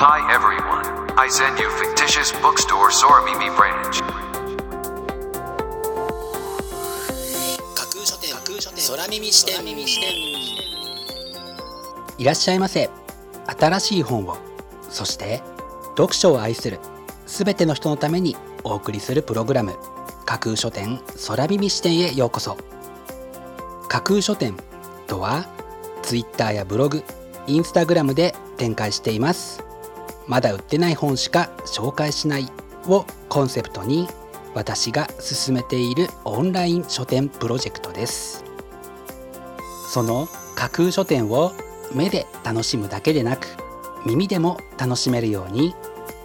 Hi everyone. I send you fictitious bookstore Soramimi branch. 架空書店。架空書店空耳視点。耳視点いらっしゃいませ。新しい本を。そして読書を愛する。すべての人のためにお送りするプログラム。架空書店空耳視点へようこそ。架空書店とは Twitter やブログインスタグラムで展開していますまだ売ってない本しか紹介しないをコンセプトに私が進めているオンライン書店プロジェクトです。その架空書店を目で楽しむだけでなく耳でも楽しめるように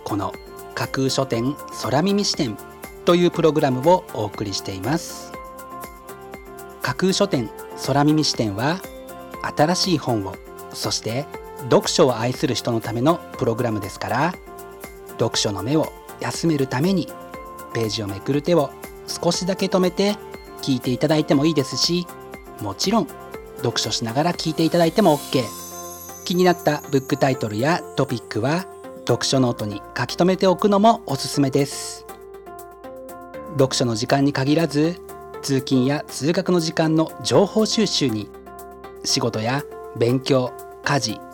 この架空書店空耳視点というプログラムをお送りしています。架空書店空耳支店は新しい本をそして読書を愛する人のためのプログラムですから読書の目を休めるためにページをめくる手を少しだけ止めて聞いていただいてもいいですしもちろん読書しながら聞いていただいても OK 気になったブックタイトルやトピックは読書ノートに書き留めておくのもおすすめです。読書の時間に限らず通勤や通学の時間の情報収集に仕事や勉強家事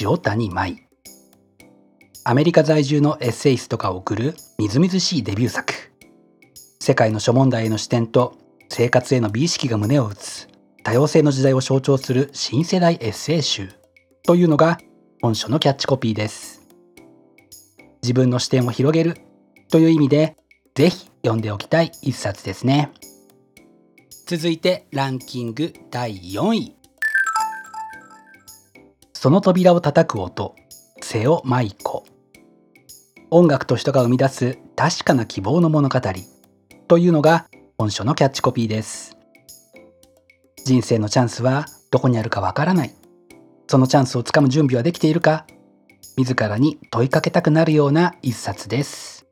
塩谷舞。アメリカ在住のエッセイストが送るみずみずしいデビュー作。世界の諸問題への視点と生活への美意識が胸を打つ多様性の時代を象徴する新世代エッセイ集。というのが本書のキャッチコピーです。自分の視点を広げる。という意味でぜひ読んでおきたい一冊ですね。続いてランキング第4位。その扉を叩く音。瀬尾舞子音楽と人が生み出す確かな希望の物語。というのが本書のキャッチコピーです。人生のチャンスはどこにあるかわからない。そのチャンスをつかむ準備はできているか。自らに問いかけたくなるような一冊です。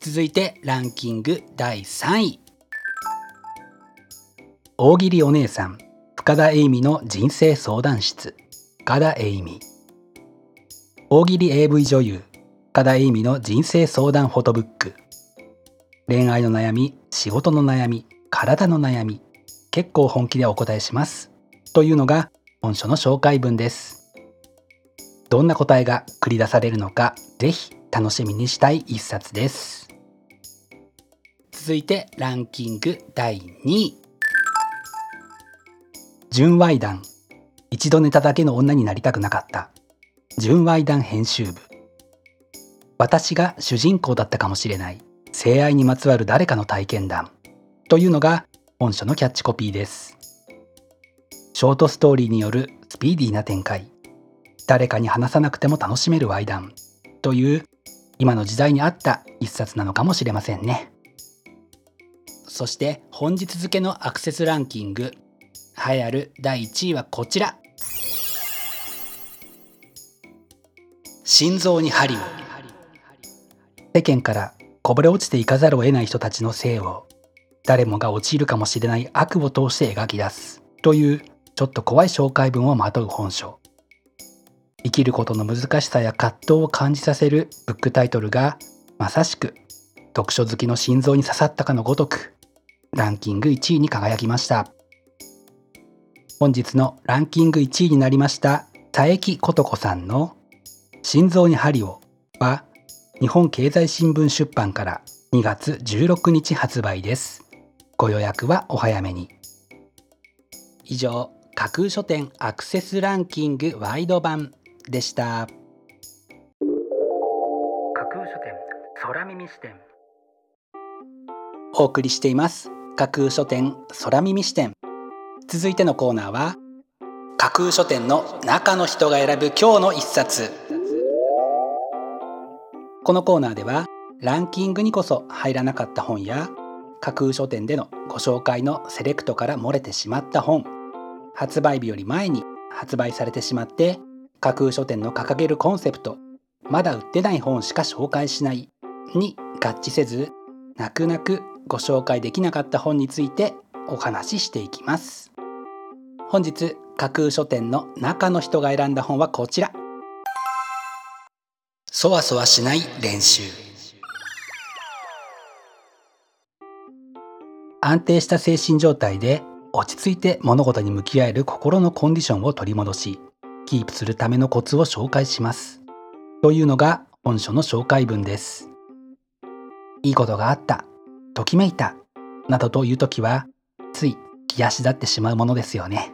続いてランキング第3位。大喜利お姉さん。深田栄美の人生相談室。深田栄美。大喜利 AV 女優。深田栄美の人生相談フォトブック。恋愛の悩み仕事の悩み体の悩み。結構本気でお答えします。というのが本書の紹介文です。どんな答えが繰り出されるのかぜひ楽しみにしたい一冊です。続いてランキング第2位。純愛談。一度寝ただけの女になりたくなかった。純愛談編集部。私が主人公だったかもしれない。性愛にまつわる誰かの体験談。というのが本書のキャッチコピーです。ショートストーリーによるスピーディーな展開。誰かに話さなくても楽しめるワイ談。という今の時代に合った一冊なのかもしれませんね。そして本日付のアクセスランキング。栄えある第1位はこちら。心臓に針を。世間からこぼれ落ちていかざるを得ない人たちの性を。誰もが陥るかもしれない悪を通して描き出す。というちょっと怖い紹介文をまとう本書。生きることの難しさや葛藤を感じさせるブックタイトルがまさしく読書好きの心臓に刺さったかのごとくランキング1位に輝きました。本日のランキング1位になりました佐伯琴子さんの「心臓に針を」は日本経済新聞出版から2月16日発売です。ご予約はお早めに。以上架空書店アクセスランキングワイド版でした。架空書店空耳視点。お送りしています。架空書店空耳視点続いてのコーナーは架空書店の中の人が選ぶ今日の一冊。このコーナーではランキングにこそ入らなかった本や架空書店でのご紹介のセレクトから漏れてしまった本発売日より前に発売されてしまって架空書店の掲げるコンセプトまだ売ってない本しか紹介しないに合致せず泣く泣くご紹介できなかった本についてお話ししていきます。本日架空書店の中の人が選んだ本はこちら。そわそわしない練習。安定した精神状態で落ち着いて物事に向き合える心のコンディションを取り戻しキープするためのコツを紹介します。というのが本書の紹介文です。いいことがあった。ときめいた。などという時はつい気足立ってしまうものですよね。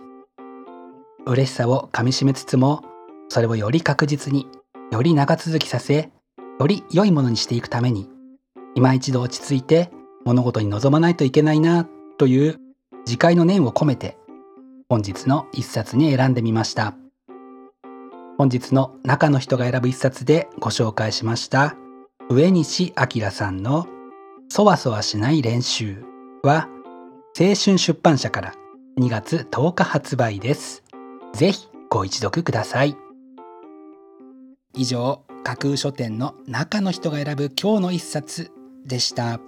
嬉しさをかみしめつつもそれをより確実により長続きさせより良いものにしていくために今一度落ち着いて物事に臨まないといけないなという自戒の念を込めて本日の一冊に選んでみました。本日の中の人が選ぶ一冊でご紹介しました上西明さんの「そわそわしない練習」は青春出版社から2月10日発売です。ぜひご一読ください。以上架空書店の中の人が選ぶ今日の一冊でした。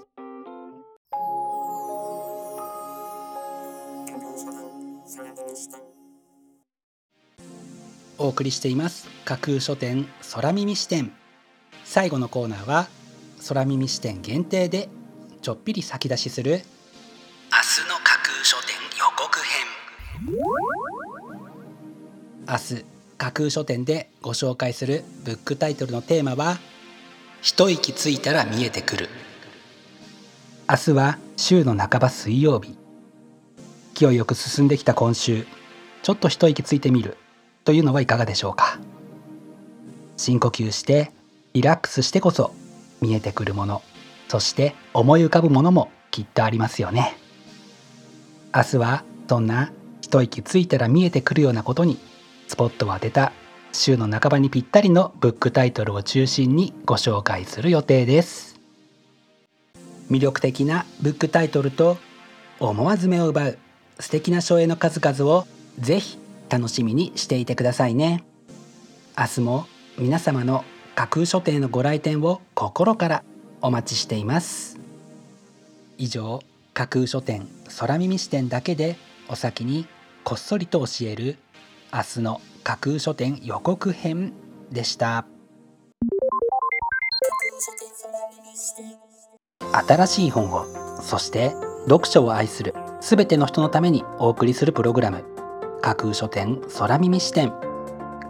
お送りしています。架空書店空耳視点。最後のコーナーは空耳視点限定でちょっぴり先出しする明日架空書店でご紹介するブックタイトルのテーマは一息ついたら見えてくる。明日は週の半ば水曜日。勢いよく進んできた今週ちょっと一息ついてみる。というのはいかがでしょうか。深呼吸してリラックスしてこそ見えてくるもの。そして思い浮かぶものもきっとありますよね。明日はそんな一息ついたら見えてくるようなことにスポットを当てた週の半ばにぴったりのブックタイトルを中心にご紹介する予定です。魅力的なブックタイトルと思わず目を奪う素敵な書影の数々をぜひ楽しみにしていてくださいね。明日も皆様の架空書店のご来店を心からお待ちしています。以上架空書店空耳視点だけでお先にこっそりと教える明日の架空書店予告編でした。新しい本をそして読書を愛するすべての人のためにお送りするプログラム。架空書店空耳視点。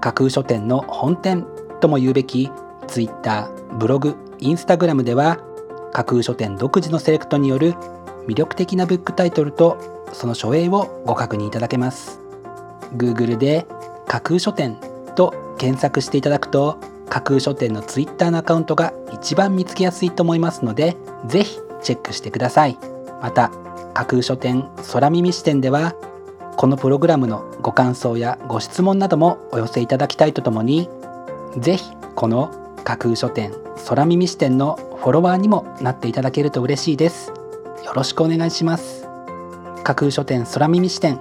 架空書店の本店とも言うべき Twitter ブログインスタグラムでは架空書店独自のセレクトによる魅力的なブックタイトルとその書影をご確認いただけます。Google で架空書店と検索していただくと架空書店の Twitter のアカウントが一番見つけやすいと思いますのでぜひチェックしてください。また架空書店空耳視点ではこのプログラムのご感想やご質問などもお寄せいただきたいとともにぜひこの架空書店空耳視点のフォロワーにもなっていただけると嬉しいです。よろしくお願いします。架空書店空耳視点